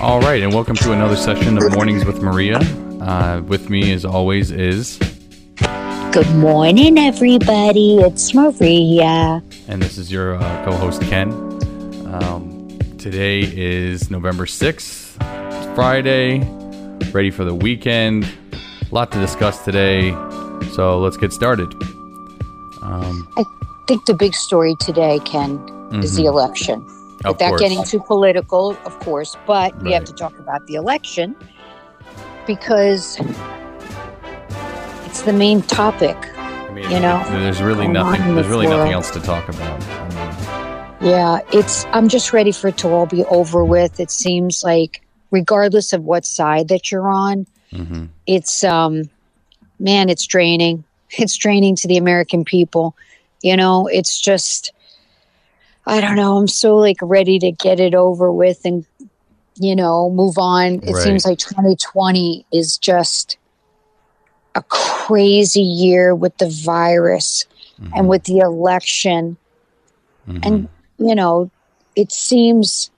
All right, and welcome to another session of Mornings with Maria. Uh, with me, as always, is Good morning, everybody. It's Maria. and this is your uh, co-host Ken. Um, today is November sixth, it's Friday. Ready for the weekend. A lot to discuss today, so let's get started. Um, I think the big story today, Ken, is the election. Mm-hmm. Of Without course. getting too political, of course, but we have to talk about the election because it's the main topic. I mean, You know, there's really nothing. There's really nothing else to talk about. I Yeah, it's. I'm just ready for it to all be over with. It seems like, regardless of what side that you're on, mean, hmm it's um man it's draining it's draining to the american people you know it's just i don't know i'm so like ready to get it over with and you know move on it Right. seems like 2020 is just a crazy year with the virus Mm-hmm. and with the election and you know it seems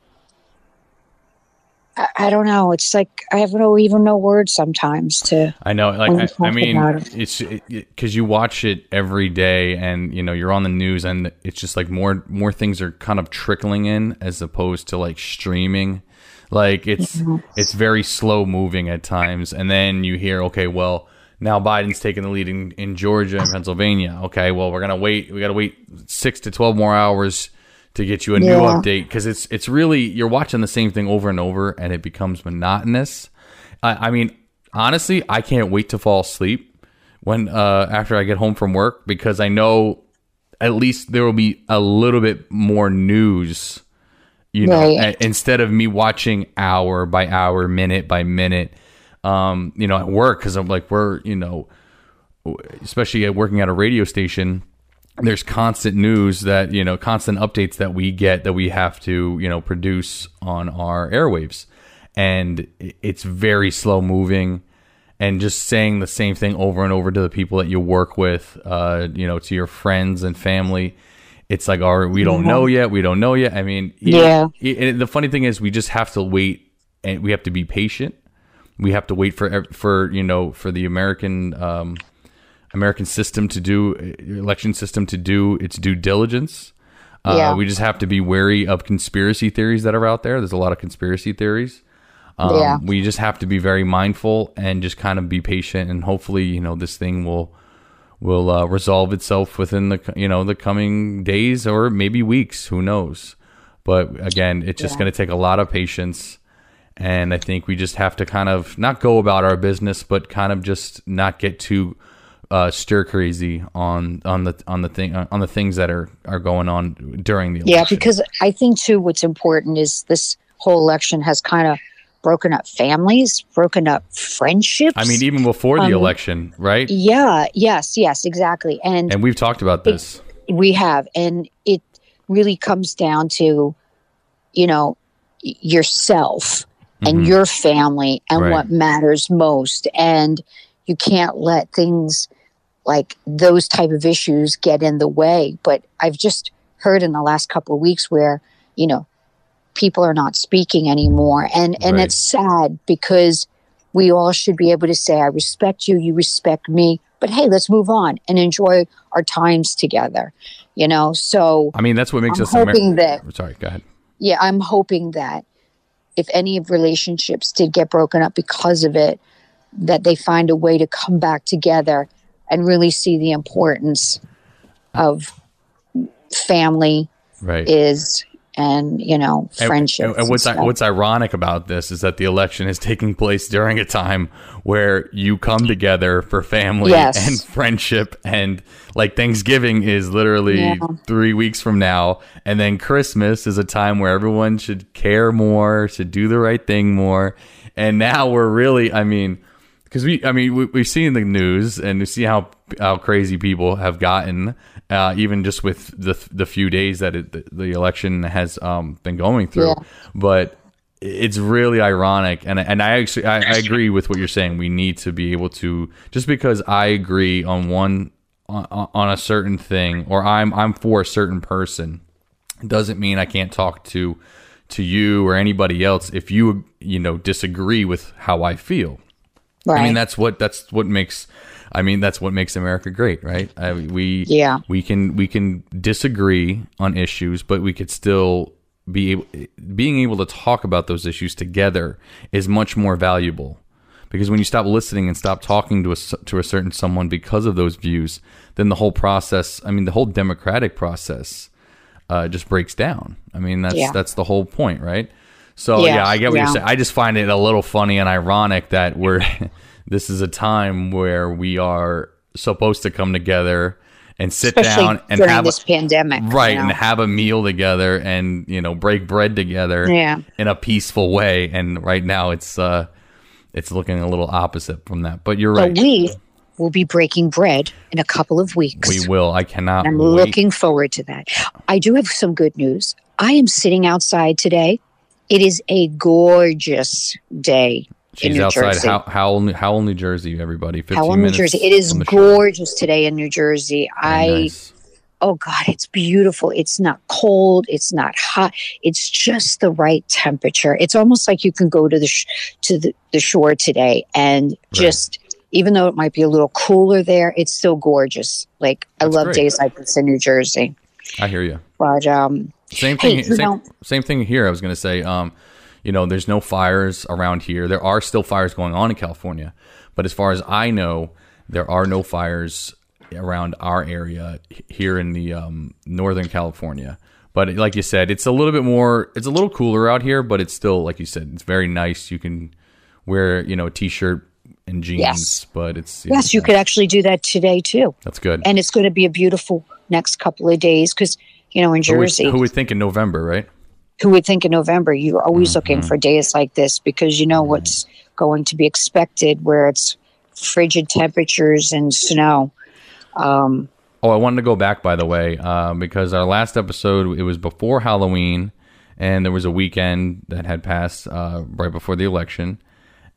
I, I don't know it's like i have no even no words sometimes to I know, like I, I mean, it. it's because you watch it every day, and you know you're on the news, and it's just like more more things are kind of trickling in as opposed to like streaming. Like it's it's very slow moving at times, and then you hear, okay, well now Biden's taking the lead in, in Georgia and Pennsylvania. Okay, well we're gonna wait. We gotta wait six to twelve more hours to get you a new update because it's it's really you're watching the same thing over and over, and it becomes monotonous. I, I mean, honestly, I can't wait to fall asleep when uh, after I get home from work because I know at least there will be a little bit more news. You know, Right. a- instead of me watching hour by hour, minute by minute. Um, you know, at work because I'm like we're you know, especially at working at a radio station there's constant news that you know constant updates that we get that we have to you know produce on our airwaves. And it's very slow moving. And just saying the same thing over and over to the people that you work with uh you know to your friends and family it's like all right we don't know yet. We don't know yet. I mean Yeah. it- the funny thing is we just have to wait and we have to be patient. We have to wait for for you know for the american um American system to do election system to do its due diligence. Uh, Yeah. We just have to be wary of conspiracy theories that are out there. There's a lot of conspiracy theories. Um, Yeah. We just have to be very mindful and just kind of be patient, and hopefully, you know, this thing will will uh, resolve itself within the you know the coming days or maybe weeks. Who knows? But again, it's just Yeah. going to take a lot of patience. And I think we just have to kind of not go about our business, but kind of just not get too uh, stir crazy on on the on the thing on the things that are are going on during the election. Yeah, because I think too, what's important is this whole election has kind of broken up families, broken up friendships. I mean, even before the Um, election, right? yeah, yes, yes, exactly. And, And we've talked about this. we have, and it really comes down to, you know, yourself and Mhm. your family and Right. what matters most. And you can't let things like those type of issues get in the way. But I've just heard in the last couple of weeks where, you know, people are not speaking anymore. And and Right. it's sad because we all should be able to say, I respect you, you respect me. But hey, let's move on and enjoy our times together. You know, so I mean, that's what makes I'm us hoping that Sorry, go ahead. yeah, I'm hoping that if any of relationships did get broken up because of it, that they find a way to come back together and really see the importance of family Right. is and you know And- friendship. And, and what's what's ironic about this is that the election is taking place during a time where you come together for family Yes. and friendship, and like Thanksgiving is literally Yeah. three weeks from now, and then Christmas is a time where everyone should care more, should do the right thing more, and now we're really, I mean. Because we, I mean, we, we've seen the news and we see how how crazy people have gotten, uh, even just with the the few days that it, the, the election has um, been going through. Yeah. But it's really ironic, and and I actually I, I agree with what you're saying. We need to be able to just because I agree on one on, on a certain thing, or I'm I'm for a certain person, doesn't mean I can't talk to to you or anybody else if you you know disagree with how I feel. Right. I mean that's what that's what makes I mean that's what makes America great, right? I, we Yeah. we can we can disagree on issues, but we could still be able being able to talk about those issues together is much more valuable because when you stop listening and stop talking to a to a certain someone because of those views, then the whole process, I mean the whole democratic process uh, just breaks down. I mean that's Yeah. that's the whole point, right? So yeah, Yeah, I get what yeah. you're saying. I just find it a little funny and ironic that we're this is a time where we are supposed to come together and sit Especially down and during have this pandemic. you right know? and have a meal together and you know break bread together Yeah. in a peaceful way and right now it's uh it's looking a little opposite from that but you're right But we will be breaking bread in a couple of weeks. we will i cannot I'm wait. looking forward to that. I do have some good news. I am sitting outside today. It is a gorgeous day in New outside Jersey. how Howell, Howell new jersey everybody 15 Howell, New Jersey. It is gorgeous today in New Jersey. Very I nice. oh god, it's beautiful. It's not cold. It's not hot. It's just the right temperature. It's almost like you can go to the sh- to the, the shore today and just. Even though it might be a little cooler there, it's still gorgeous. Like I That's love great. days like this in New Jersey. i hear you But um, Same thing. you same, same thing here. I was going to say, um, you know, there's no fires around here. There are still fires going on in California, but as far as I know, there are no fires around our area here in the um, Northern California. But like you said, it's a little bit more. It's a little cooler out here, but it's still like you said, it's very nice. You can wear, you know, a t-shirt and jeans, Yes. but it's yes, you could actually do that today too. That's good. And it's going to be a beautiful next couple of days because you know in who would, Jersey, who would think in November, right? who would think in November you're always Mm-hmm. looking for days like this because you know what's going to be expected where it's frigid temperatures and snow. Um, Oh, I wanted to go back by the way, um, because our last episode it was before Halloween, and there was a weekend that had passed uh, right before the election,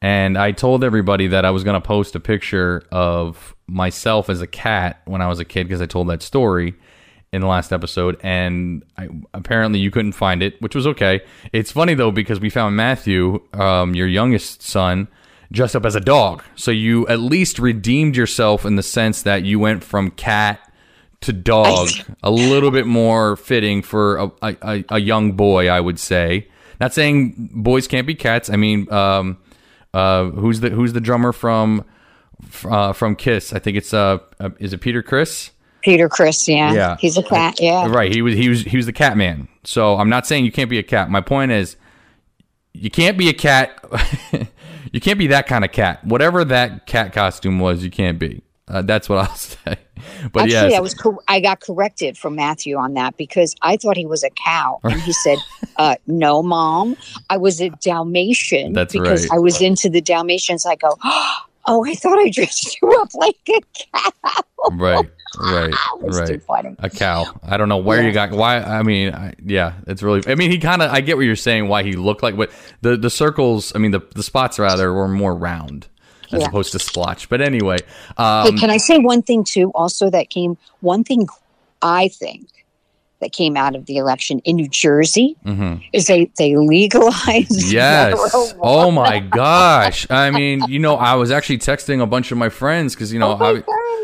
and I told everybody that I was going to post a picture of myself as a cat when I was a kid because I told that story in the last episode, and I, apparently you couldn't find it, which was okay. It's funny though because we found Matthew, um, your youngest son, dressed up as a dog, so you at least redeemed yourself in the sense that you went from cat to dog, a little bit more fitting for a, a, a- young boy, I would say. Not saying boys can't be cats. I mean, um, uh, who's the who's the drummer from uh, from Kiss? I think it's uh, uh, is it Peter Criss? Peter Criss, yeah, Yeah. he's a cat, yeah. Right. He was he was he was the cat man. So I'm not saying you can't be a cat. My point is you can't be a cat. you can't be that kind of cat. Whatever that cat costume was, you can't be. Uh, that's what I'll say. But yeah. Actually, yes, I was I got corrected from Matthew on that because I thought he was a cow, and he said, uh, "No, mom, I was a Dalmatian That's because right. I was into the Dalmatians." I go, "Oh, I thought I dressed you up like a cow." right, right, It was too right. funny. A cow. I don't know where you got why. I mean, I, yeah, it's really. I mean, he kind of. I get what you're saying. Why he looked like, but the the circles. I mean, the the spots rather were more round as Yeah. opposed to splotch. But anyway, Hey, um, can I say one thing too? Also, that came one thing I think that came out of the election in New Jersey mhm. is they they legalized Yes. Oh my gosh. I mean, you know, I was actually texting a bunch of my friends because you know, Oh ob-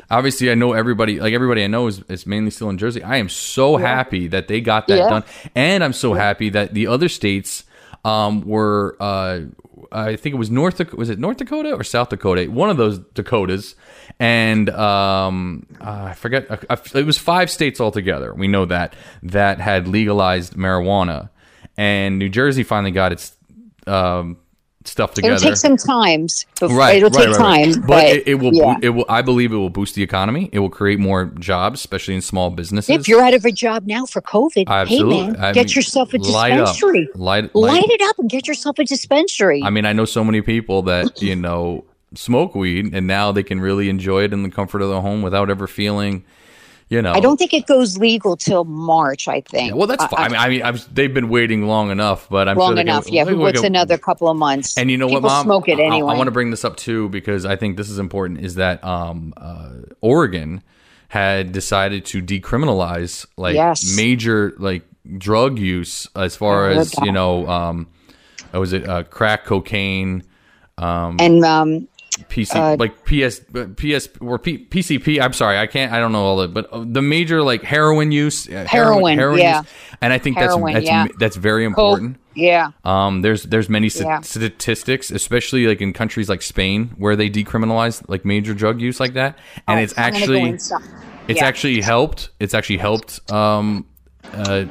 obviously, I know everybody. Like everybody I know is, is mainly still in Jersey. I am so happy that they got that Yeah. done, and I'm so happy that the other states um, were. Uh, I think it was North. Was it North Dakota or South Dakota? One of those Dakotas, and um, uh, I forget. uh, It was five states altogether. We know that that had legalized marijuana, and New Jersey finally got its um, stuff together. It'll take some times. Before, Right, it'll right, take right, time, but, but, it, it will. yeah. bo- It will. I believe it will boost the economy. It will create more jobs, especially in small businesses. if you're out of a job now for COVID, Absolutely. hey man, I get mean, yourself a light up. dispensary. light, Light light, it up and get yourself a dispensary. I mean, I know so many people that you know smoke weed, and now they can really enjoy it in the comfort of their home without ever feeling, you know. I don't think it goes legal till March. I think. Yeah, well, that's I- fine. I, mean, I mean, I've, they've been waiting long enough, but I'm long sure they can- enough. yeah, what's another couple of months? And you know People what, Mom? Smoke it I- anyway. I, want to bring this up too because I think this is important. Is that um, uh, Oregon had decided to decriminalize like Yes. major like drug use as far as you know. Um, uh, was it uh, crack cocaine? and um, PC Uh, like PS PS or P, PCP. I'm sorry, I can't. I don't know all the, but uh, the major like heroin use, uh, Heroin, yeah. use, and I think Heroin, that's yeah. that's that's very important. Yeah. Um, there's there's many st- Yeah. statistics, especially like in countries like Spain, where they decriminalize like major drug use like that, and Oh, it's I'm go actually it's Yeah. actually helped. It's actually helped. Um, uh,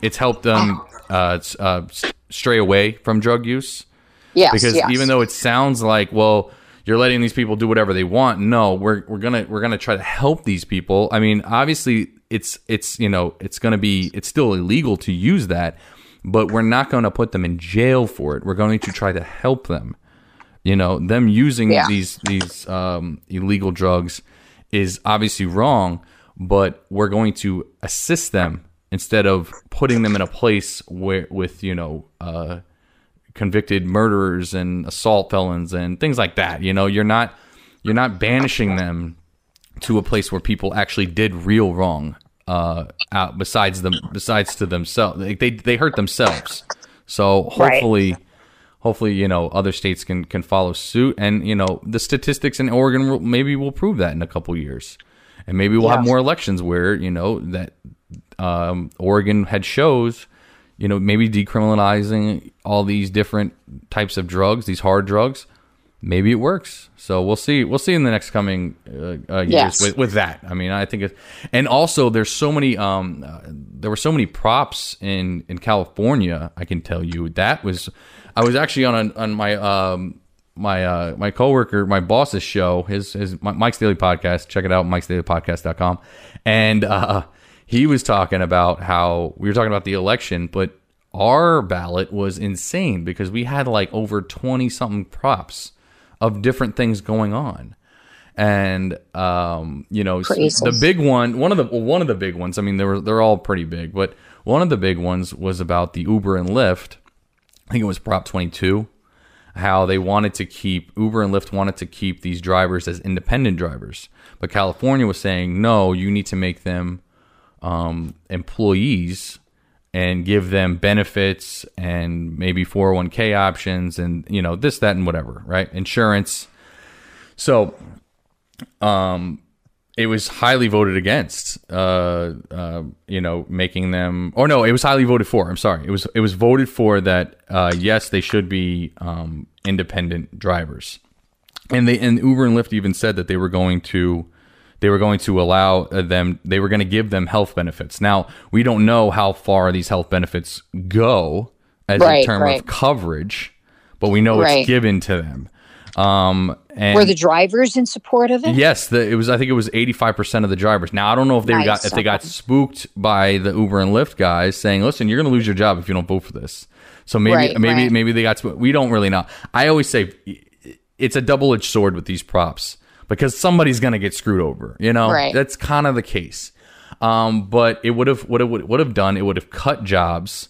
it's helped them uh, uh, stray away from drug use Yes. because yes. even though it sounds like well you're letting these people do whatever they want no we're, we're gonna we're gonna try to help these people i mean obviously it's it's you know it's gonna be it's still illegal to use that but we're not gonna put them in jail for it we're going to try to help them you know them using Yeah. these these um, illegal drugs is obviously wrong but we're going to assist them instead of putting them in a place where with you know uh, convicted murderers and assault felons and things like that. You know, you're not you're not banishing them to a place where people actually did real wrong. Uh, out besides them, besides to themselves, they, they they hurt themselves. So Right. hopefully, hopefully, you know, other states can can follow suit, and you know, the statistics in Oregon will, maybe will prove that in a couple years, and maybe we'll have more elections where you know that um, Oregon had shows, you know, maybe decriminalizing all these different types of drugs, these hard drugs, maybe it works. So we'll see. We'll see in the next coming uh, uh, years Yes. with, with that. I mean, I think it, and also there's so many. Um, uh, there were so many props in in California. I can tell you that was. I was actually on a, on my um my uh my coworker my boss's show his his Mike's Daily Podcast check it out Mike's Daily Podcast.com and uh he was talking about how we were talking about the election but our ballot was insane because we had like over 20 something props of different things going on. And um you know the big one one of the well, one of the big ones i mean they were they're all pretty big but one of the big ones was about the uber and lyft. I think it was prop 22 how they wanted to keep uber and lyft wanted to keep these drivers as independent drivers. But california was saying no you need to make them um, employees and give them benefits and maybe 401k options and you know this that and whatever right? Insurance. So um it was highly voted against uh uh you know making them or no it was highly voted for. I'm sorry. It was it was voted for that uh yes they should be um independent drivers. And they and Uber and Lyft even said that they were going to they were going to allow uh, them they were going to give them health benefits. Now we don't know how far these health benefits go as a Right, term right. of coverage, but we know Right. it's given to them. Um, and Were the drivers in support of it? Yes, the, it was. I think it was eighty five percent of the drivers. Now I don't know if they Nice. got if they got spooked by the Uber and Lyft guys saying, "Listen, you're going to lose your job if you don't vote for this." So maybe Right, maybe right. maybe they got. spooked. We don't really know. I always say it's a double edged sword with these props because somebody's going to get screwed over. You know, Right. that's kind of the case. Um, but it would have what it would would have done. It would have cut jobs.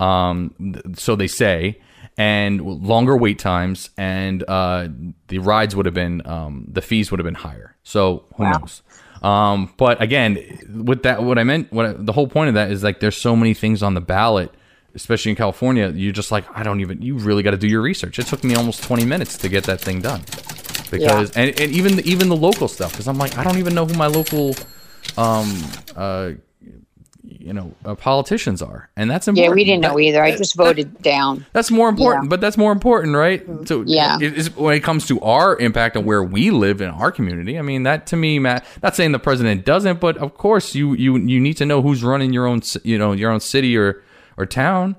Um, th- so they say. And longer wait times, and uh, the rides would have been, um, the fees would have been higher. So who knows? Um, but again, with that, what I meant, what I, the whole point of that is like there's so many things on the ballot, especially in California. You're just like, I don't even. You really got to do your research. It took me almost 20 minutes to get that thing done because, and, and even the, even the local stuff, because I'm like, I don't even know who my local, um, uh, you know, uh, politicians are, and that's important. Yeah, we didn't know either. I just voted down. that's more important, Yeah. but that's more important, right? So Yeah. it when it comes to our impact on where we live in our community, I mean that to me, Matt. Not saying the president doesn't, but of course you you you need to know who's running your own you know your own city or or town.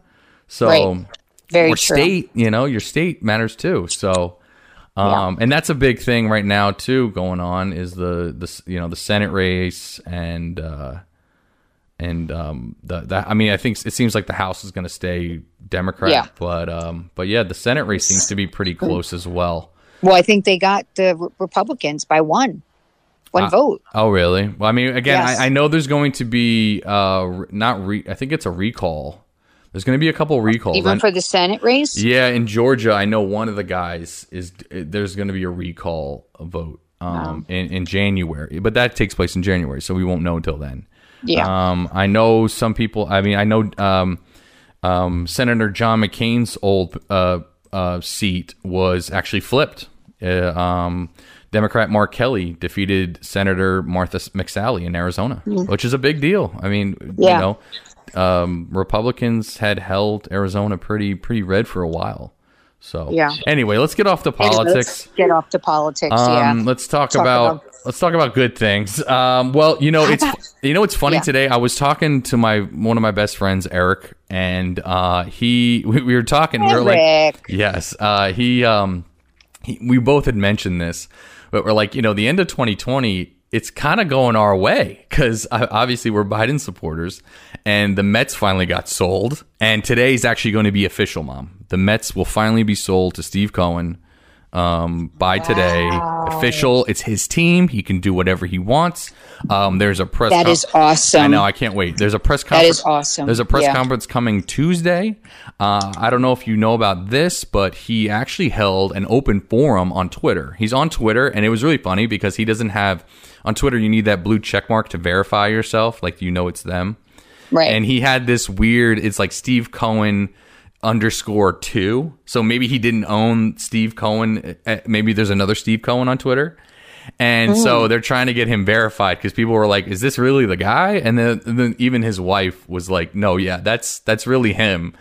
So Right. Very or true. state, you know, your state matters too. So. Um, and that's a big thing right now too going on is the the you know the Senate race and uh, and um, the that I mean I think it seems like the House is going to stay Democrat, Yeah. but um, but yeah, the Senate race seems to be pretty close as well. Well, I think they got the Re- Republicans by one, one Uh, vote. Oh, really? Well, I mean, again, Yes. I, I know there's going to be uh, not re. I think it's a recall. There's going to be a couple recalls. Even for the Senate race. yeah, in Georgia, I know one of the guys is there's going to be a recall vote um, in in January, but that takes place in January, so we won't know until then. Yeah. Um, I know some people. I mean, I know um, um, Senator John McCain's old uh, uh, seat was actually flipped. Uh, um, Democrat Mark Kelly defeated Senator Martha McSally in Arizona, which is a big deal. I mean, Yeah. you know, um, Republicans had held Arizona pretty pretty red for a while. So Yeah. Anyway, let's get off the Anyway, politics. let's get off to politics. Um, yeah. let's talk, Talk about, about- let's talk about good things. Um, well, you know, it's you know it's funny Yeah. today. I was talking to my one of my best friends, Eric, and uh, he we, we were talking. We were like, yes, uh, he um, he, we both had mentioned this, but we're like, you know, the end of 2020. It's kind of going our way because obviously we're Biden supporters, and the Mets finally got sold. And today is actually going to be official, Mom. The Mets will finally be sold to Steve Cohen um, by today. Official. It's his team. He can do whatever he wants. Um, there's a press. That con- is awesome. I know. I can't wait. There's a press conference. is awesome. There's a press Yeah. conference coming Tuesday. Uh, I don't know if you know about this, but he actually held an open forum on Twitter. He's on Twitter, and it was really funny because he doesn't have on Twitter. You need that blue check mark to verify yourself, like you know it's them Right. and he had this weird it's like steve cohen underscore two so maybe he didn't own steve cohen Uh, maybe there's another steve cohen on twitter and Mm. so they're trying to get him verified because people were like is this really the guy and then, and then even his wife was like no yeah that's that's really him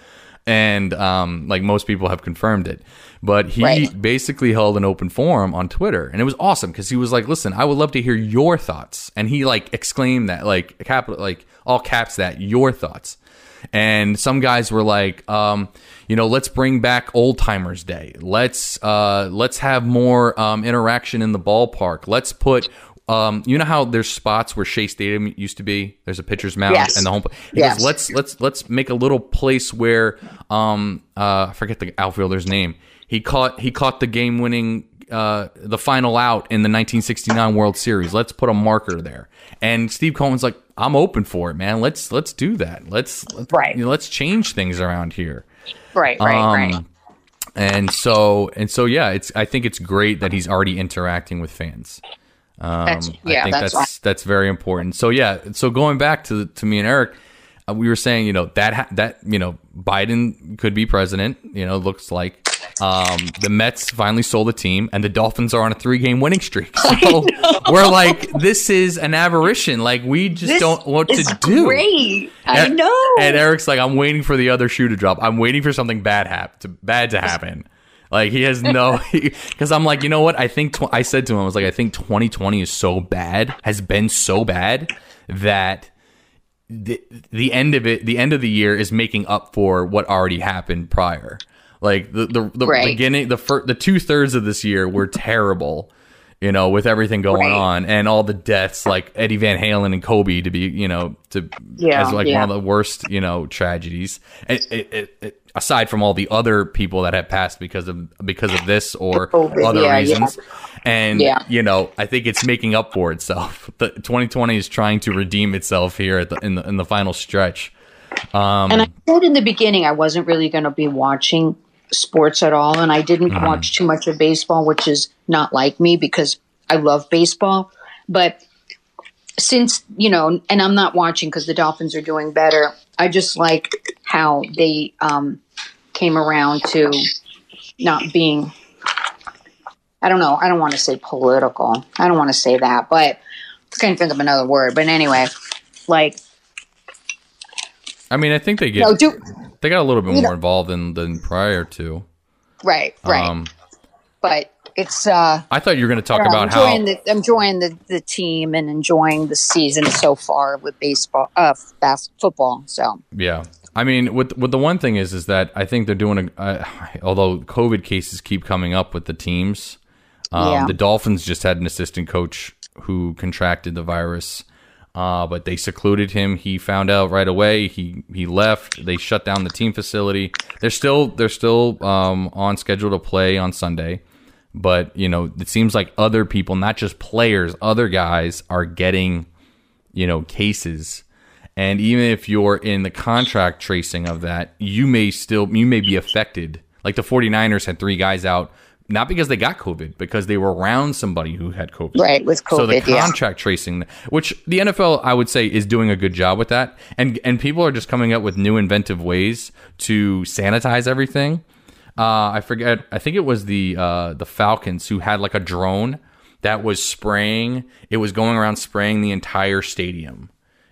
and um, like most people have confirmed it but he Right. basically held an open forum on Twitter, and it was awesome because he was like, "Listen, I would love to hear your thoughts," and he like exclaimed that, like capital, like all caps, that your thoughts. And some guys were like, um, you know, let's bring back Old Timers Day. Let's uh, let's have more um, interaction in the ballpark. Let's put. Um, you know how there's spots where Shea Stadium used to be. There's a pitcher's mound Yes. and the home. He Yes. goes, let's let's let's make a little place where um uh I forget the outfielder's name. He caught he caught the game winning uh the final out in the 1969 World Series. Let's put a marker there. And Steve Cohen's like, I'm open for it, man. Let's let's do that. Let's let's, Right. you know, let's change things around here. right. Right. Um, right. And so and so yeah, it's I think it's great that he's already interacting with fans. Um, That's- yeah, I think that's that's that's, very important. So yeah, so going back to to me and Eric, uh, we were saying you know that ha- that you know Biden could be president. You know, looks like um, the Mets finally sold the team, and the Dolphins are on a three game winning streak. So we're like, this is an aberration. Like we just This don't is to do. Great. I And- know. And Eric's like, I'm waiting for the other shoe to drop. I'm waiting for something bad hap- to bad to happen. Like he has no, because I'm like, you know what? I think tw- I said to him, I was like, I think 2020 is so bad, has been so bad that the the end of it, the end of the year is making up for what already happened prior. Like the the, the Right. beginning, the fir- the two thirds of this year were terrible. You know, with everything going Right. on and all the deaths, like Eddie Van Halen and Kobe, to be, you know, to Yeah, as like yeah. one of the worst, you know, tragedies. It, it, it, it, aside from all the other people that have passed because of because of this or COVID, other yeah, reasons, and Yeah. you know, I think it's making up for itself. The 2020 is trying to redeem itself here at the, in the in the final stretch. Um, And I said in the beginning I wasn't really going to be watching sports at all, and I didn't Mm-hmm. watch too much of baseball, which is not like me because I love baseball. But since you know, and I'm not watching because the Dolphins are doing better. I just like how they um, came around to not being. I don't know. I don't want to say political. I don't want to say that, but I can't think of another word. But anyway, like I mean, I think they get no, do they got a little bit You more know- involved than than prior to. right, right. Um, but it's uh I thought you were going to talk know, about how I'm enjoying the, the team and enjoying the season so far with baseball uh bas- football so Yeah, I mean, with with the one thing is, is that I think they're doing a. Uh, although COVID cases keep coming up with the teams, um, Yeah. the Dolphins just had an assistant coach who contracted the virus, uh, but they secluded him. He found out right away. He he left. They shut down the team facility. They're still they're still um, on schedule to play on Sunday. But you know, it seems like other people, not just players, other guys are getting you know, cases. And even if you're in the contract tracing of that, you may still you may be affected. Like the 49ers had three guys out not because they got COVID, because they were around somebody who had COVID. Right, with COVID. So the COVID, yeah. contract tracing, which the NFL, I would say, is doing a good job with that, and and people are just coming up with new inventive ways to sanitize everything. Uh, I forget. I think it was the uh, the Falcons who had like a drone that was spraying. It was going around spraying the entire stadium.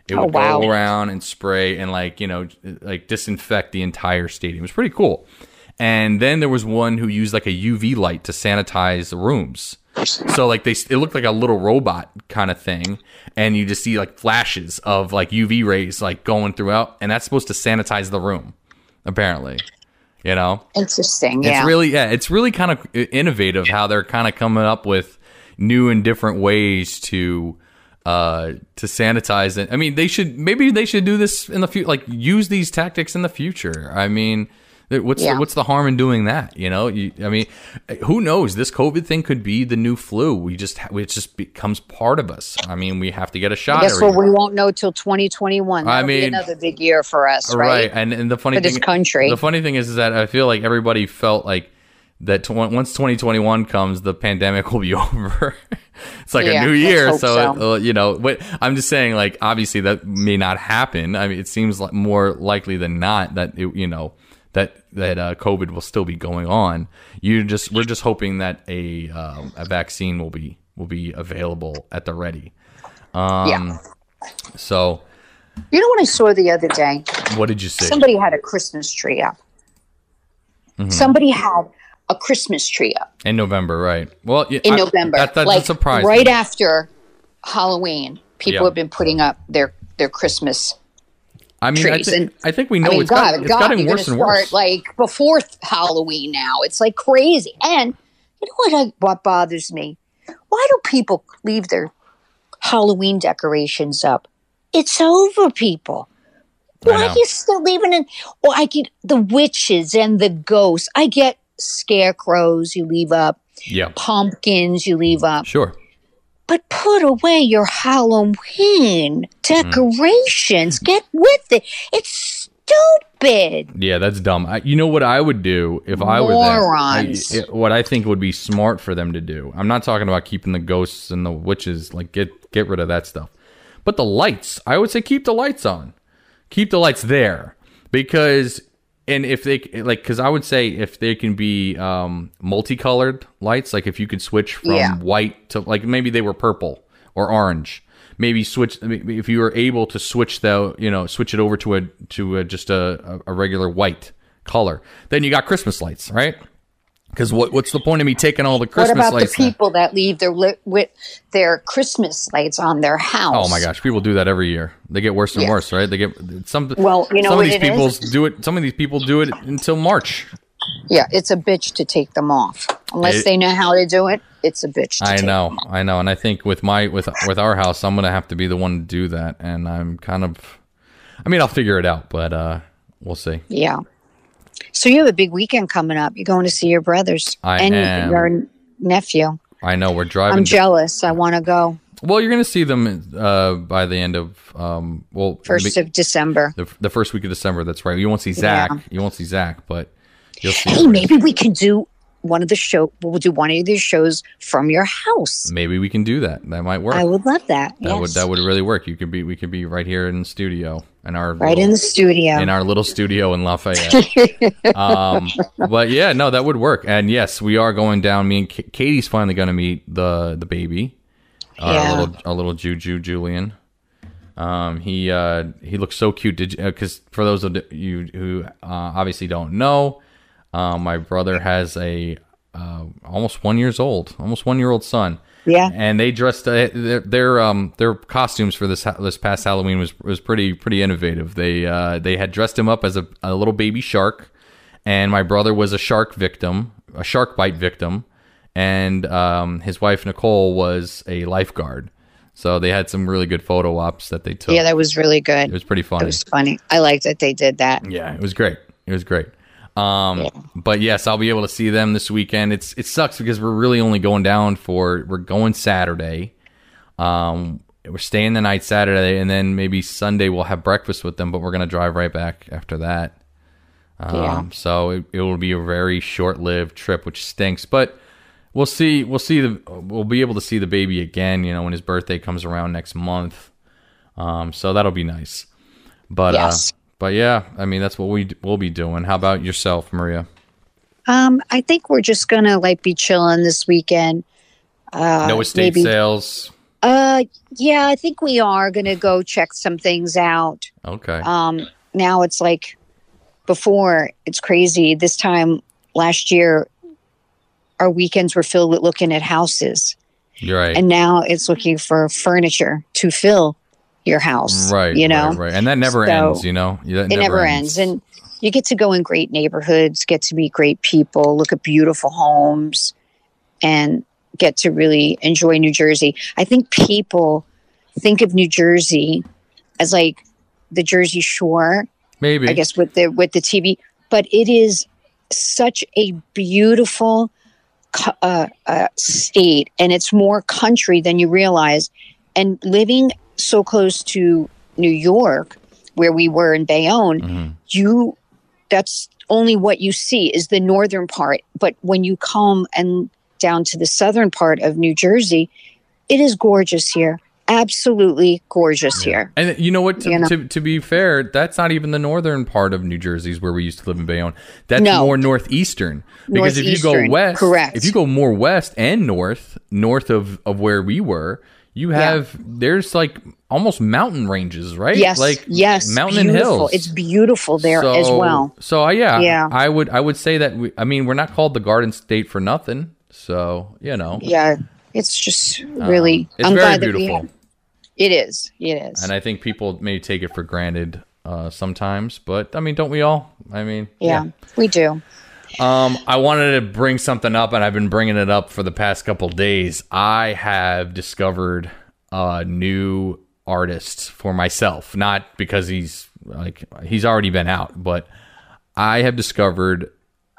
It Oh, would wow. go around and spray and like you know like disinfect the entire stadium. It was pretty cool. And then there was one who used like a UV light to sanitize the rooms. So like they, it looked like a little robot kind of thing, and you just see like flashes of like UV rays like going throughout, and that's supposed to sanitize the room, apparently. You know, Interesting. Yeah. it's really yeah, it's really kind of innovative how they're kind of coming up with new and different ways to uh to sanitize it. I mean, they should maybe they should do this in the future, like use these tactics in the future. I mean. What's Yeah. the, what's the harm in doing that? You know, you, I mean, who knows? This COVID thing could be the new flu. We just it just becomes part of us. I mean, we have to get a shot. I guess what we won't know till 2021. I That'll mean- another big year for us, right. right? And and the funny For thing, this country. the funny thing is, is that I feel like everybody felt like that. Tw- once 2021 comes, the pandemic will be over. it's like Yeah, a new year, so, so. uh, you know. But I'm just saying, like, obviously that may not happen. I mean, it seems like more likely than not that it, you know that that uh, COVID will still be going on. You just we're just hoping that a um, a vaccine will be will be available at the ready. Um, yeah. So, You know what I saw the other day? what did you see? Somebody had a Christmas tree up. Mm-hmm. Somebody had a Christmas tree up In November, right? Well, yeah, in I- November, That, that, like right after Halloween. People Yeah. have been putting up their their Christmas. I mean, I, trees. think And- I think we know I mean, it's, God, got, it's God, gotten you're worse and start worse. like before Halloween now. It's like crazy. And you know what? I, what bothers me? Why do people leave their Halloween decorations up? It's over, people. Why are you still leaving it? Well, I get the witches and the ghosts. I get scarecrows you leave up, yeah, pumpkins you leave up. sure. But put away your Halloween mm-hmm. decorations. Get with it. It's stupid. Yeah, that's dumb. I, you know what I would do if I were? Morons. I- it- what I think would be smart for them to do. I'm not talking about keeping the ghosts and the witches. Like get get rid of that stuff. But the lights, I would say keep the lights on. Keep the lights there because and if they like because I would say if they can be um multicolored lights, like if you could switch from Yeah. white to like maybe they were purple or orange. Maybe switch if you were able to switch the you know switch it over to a to a, just a, a regular white color. Then you got Christmas lights, right? Because what what's the point of me taking all the Christmas lights? What about the lights? then? people that leave their lit with their Christmas lights on their house? Oh my gosh, people do that every year. They get worse and Yeah. worse, right? They get some. Well, you know some of these people do it. Some of these people do it until March. Yeah, it's a bitch to take them off. Unless It- they know how to do it, it's a bitch to I take know, them off. I know, and I think with my with with our house, I'm gonna have to be the one to do that, and I'm kind of. I mean, I'll figure it out, but uh we'll see. Yeah. So you have a big weekend coming up. You're going to see your brothers I and am. your nephew. I know we're driving. I'm jealous. I want to go. well, you're gonna see them uh by the end of um well First of December. the, the first week of December. That's right. You won't see Zach. Yeah. You won't see Zach, but you'll see. Hey, maybe we can do one of the show. We'll do one of these shows from your house. Maybe we can do that. That might work. I would love that. That yes. would that would really work. You could be we could be right here in the studio in our right little, in the studio. in our little studio in Lafayette. um, but yeah, no, that would work. And yes, we are going down. Me and Ka- Katie's finally going to meet the the baby, our Yeah. little our little Juju Julian. Um, he uh, he looks so cute. Did because for those of you who uh, obviously don't know, um, my brother has a uh, almost one years old, almost one year old son yeah. and they dressed uh, their, their um their costumes for this this past Halloween was was pretty pretty innovative. They uh they had dressed him up as a, a little baby shark, and my brother was a shark victim, a shark bite victim, and um his wife Nicole was a lifeguard. So they had some really good photo ops that they took. Yeah, that was really good. it was pretty funny. It was funny. I liked that they did that. Yeah, it was great. It was great. Um, but yes, I'll be able to see them this weekend. It's it sucks because we're really only going down for we're going Saturday. Um, we're staying the night Saturday, and then maybe Sunday we'll have breakfast with them. But we're gonna drive right back after that. Um, Yeah. So it, it will be a very short lived trip, which stinks. But we'll see. We'll see the. We'll be able to see the baby again. You know, when his birthday comes around next month. Um, so that'll be nice. But Yes. uh, but yeah, I mean that's what we we'll be doing. How about yourself, Maria? Um, I think we're just gonna like be chilling this weekend. Uh, no estate maybe- sales. Uh, yeah, I think we are gonna go check some things out. Okay. Um, now it's like before. It's crazy. This time last year, our weekends were filled with looking at houses, You're right. and now it's looking for furniture to fill your house. right. You know, Right, right. And that never So, ends. You know. That it never ends. and you get to go in great neighborhoods get to meet great people look at beautiful homes and get to really enjoy new jersey i think people think of new jersey as like the jersey shore maybe. i guess with the with the tv but it is such a beautiful uh, uh, state and it's more country than you realize and living so close to new york where we were in bayonne Mhm. you that's only what you see is the northern part but when you come and down to the southern part of new jersey it is gorgeous here absolutely gorgeous here And you know what? To, You know? To, to be fair, that's not even the northern part of New Jersey, is where we used to live in Bayonne. That's No. more northeastern. Because if you go west, correct. if you go more west and north, north of, of where we were, you have there's like almost mountain ranges, right? yes like yes mountain and beautiful. hills. it's beautiful there as well So uh, yeah, Yeah. I would I would say that we, I mean we're not called the Garden State for nothing. So you know, yeah it's just really it's i'm very glad that we beautiful. have it is it is and I think people may take it for granted uh, sometimes, but I mean, don't we all? I mean, yeah, we do Um, I wanted to bring something up, and I've been bringing it up for the past couple days. I have discovered a new artist for myself, not because he's like he's already been out, but I have discovered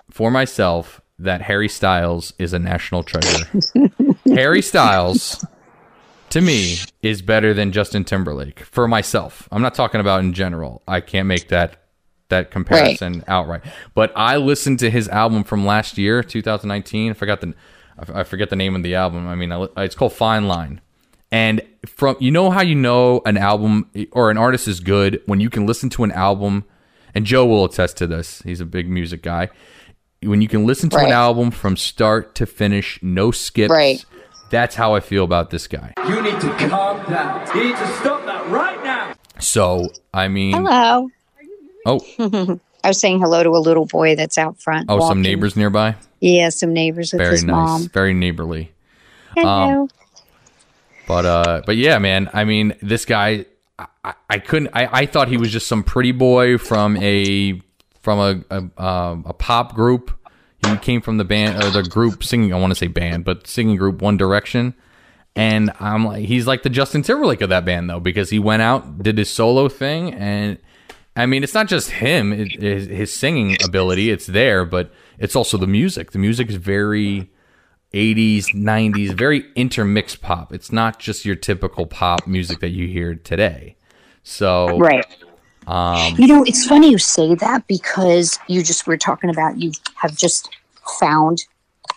for myself that Harry Styles is a national treasure. Harry Styles to me is better than Justin Timberlake for myself. I'm not talking about in general. I can't make that that comparison outright. But I listened to his album from last year, 2019. I forgot the I I forget the name of the album. I mean, it's called Fine Line. And from you know how you know an album or an artist is good when you can listen to an album and Joe will attest to this. He's a big music guy. When you can listen to an album from start to finish, no skips. Right. That's how I feel about this guy. You need to calm down. You need to stop that right now. So, I mean, hello oh, i was saying hello to a little boy that's out front oh, some neighbors nearby. yeah some neighbors with Very his nice, mom very neighborly. hello But uh, but yeah, man. I mean, this guy, I, I, I couldn't. I, I thought he was just some pretty boy from a from a a, um, a pop group. He came from the band or the group singing. I want to say band, but singing group One Direction. And I'm like, he's like the Justin Timberlake of that band though, because he went out, did his solo thing, and I mean, it's not just him, it, his, his singing ability, it's there, but it's also the music. The music is very 80s, 90s, very intermixed pop. It's not just your typical pop music that you hear today. So, right um, You know, it's funny you say that because you just were talking about you have just found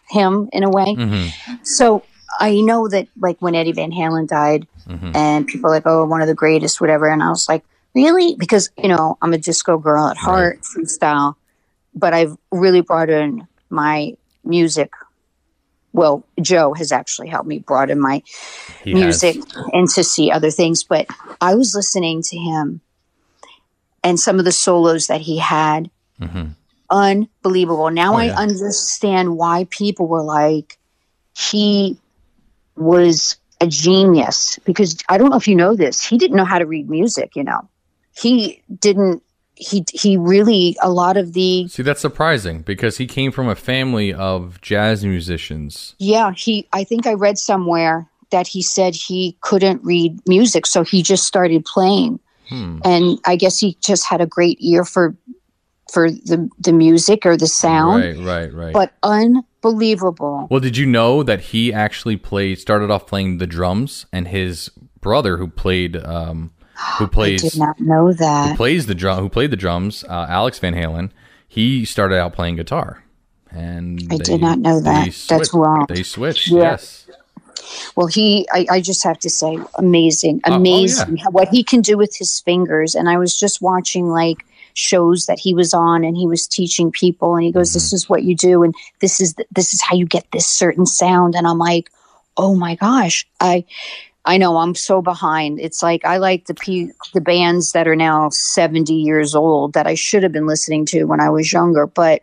him in a way. mhm, So I know that like when Eddie Van Halen died mhm. and people are like, oh, one of the greatest, whatever. And I was like, really? Because, you know, I'm a disco girl at heart, freestyle, but I've really brought in my music. Well, Joe has actually helped me broaden my He has- music and to see other things. But I was listening to him and some of the solos that he had. Mhm. Unbelievable. Now Oh, I yeah. understand why people were like, he was a genius. Because I don't know if you know this, he didn't know how to read music, you know. He didn't, he, he really, a lot of the, See, that's surprising because he came from a family of jazz musicians. Yeah, he I think I read somewhere that he said he couldn't read music, so he just started playing. Hmm. And I guess he just had a great ear for for the the music or the sound. Right, right, right. But unbelievable. well, did you know that he actually played, started off playing the drums, and his brother, who played, um, who plays I did not know that who plays the drum, who played the drums, uh, Alex Van Halen, he started out playing guitar. and I did not know that. they That's wrong. They switched. Yeah. Yes. Well, he, I, I just have to say, amazing, Oh, oh, amazing what he can do with his fingers. And I was just watching like shows that he was on, and he was teaching people, and he goes, "This Mm-hmm. is what you do, and this is th- this is how you get this certain sound." And I'm like, "Oh my gosh, I." I know I'm so behind. It's like I like the pe- the bands that are now 70 years old that I should have been listening to when I was younger. But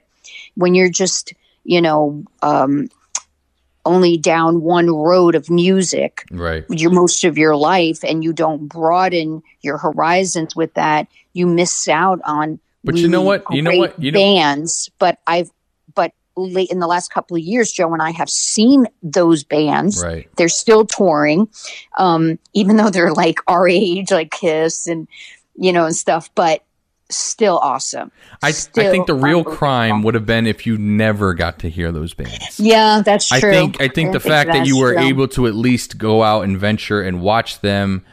when you're just, you know, um, only down one road of music, Right. your most of your life and you don't broaden your horizons with that you miss out on But you know what? You know what? You know- bands but i've late in the last couple of years joe and i have seen those bands Right. they're still touring um even though they're like our age like kiss and you know and stuff but still awesome I, I think the real crime would have been if you never got to hear those bands. yeah that's I true think I think the fact that you were true. able to at least go out and venture and watch them.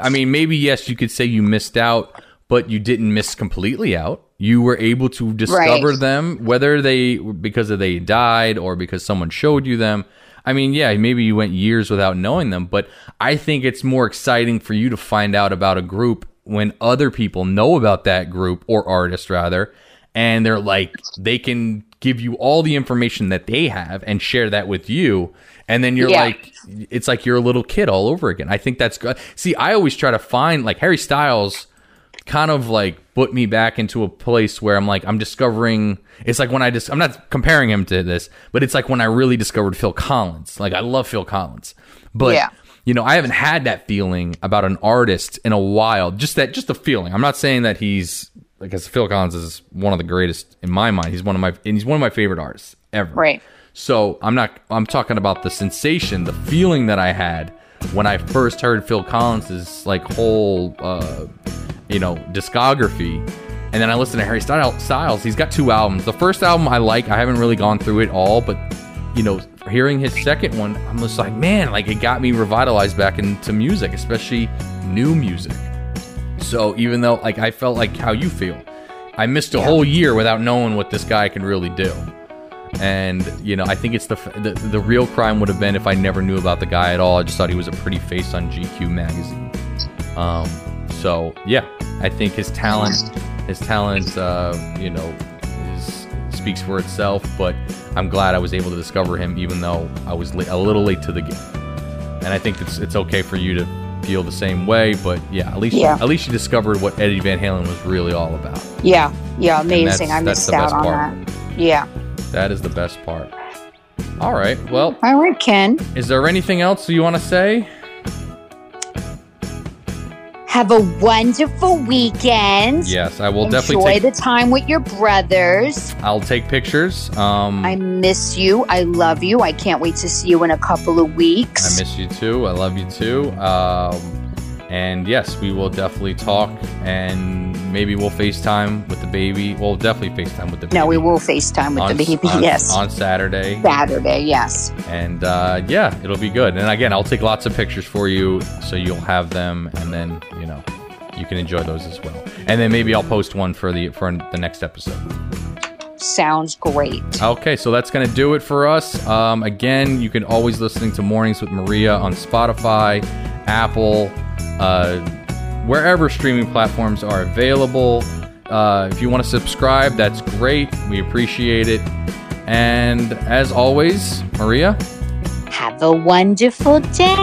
I mean, maybe yes, you could say you missed out, but you didn't miss completely out. You were able to discover Right. them, whether they because they died or because someone showed you them. I mean, yeah, maybe you went years without knowing them, but I think it's more exciting for you to find out about a group when other people know about that group or artist rather, and they're like they can give you all the information that they have and share that with you and then you're Yeah. like it's like you're a little kid all over again i think that's good see i always try to find like harry styles kind of like put me back into a place where i'm like i'm discovering it's like when i just i'm not comparing him to this but it's like when i really discovered phil collins. Like i love phil collins. But Yeah. you know i haven't had that feeling about an artist in a while. Just that just the feeling. I'm not saying that he's because phil collins is one of the greatest in my mind. He's one of my and he's one of my favorite artists ever. Right. So I'm not. I'm talking about the sensation, the feeling that I had when I first heard Phil Collins's like whole, uh, you know, discography, and then I listened to Harry Styles. Styles. He's got two albums. The first album I like. I haven't really gone through it all, but you know, hearing his second one, I'm just like, man, like it got me revitalized back into music, especially new music. So even though like I felt like how you feel, I missed a whole year without knowing what this guy can really do. And you know, I think it's the, the the real crime would have been if I never knew about the guy at all. I just thought he was a pretty face on GQ magazine. Um, so yeah, I think his talent, his talent, uh, you know, is, speaks for itself. But I'm glad I was able to discover him, even though I was a little late to the game. And I think it's it's okay for you to feel the same way. But yeah, at least Yeah. at least you discovered what Eddie Van Halen was really all about. yeah yeah amazing that's- i missed out on part. that yeah That is the best part. All right. Well, all right ken is there anything else you want to say? Have a wonderful weekend. Yes, I will Enjoy definitely take. the time with your brothers. I'll take pictures. Um, I miss you. I love you. I can't wait to see you in a couple of weeks. I miss you too. I love you too. Um, and yes, we will definitely talk, and maybe we'll FaceTime with the baby. We'll definitely FaceTime with the baby. no, we will FaceTime with on, the baby. on- yes. on Saturday, Saturday. Yes. and uh, yeah, it'll be good. And again, I'll take lots of pictures for you, so you'll have them, and then you know you can enjoy those as well. And then maybe I'll post one for the for the next episode. Sounds great. Okay, so that's going to do it for us. Um, again, you can always listening to Mornings with Maria on Spotify, Apple, uh, wherever streaming platforms are available. Uh, if you want to subscribe, that's great. We appreciate it. And as always, Maria. Have a wonderful day.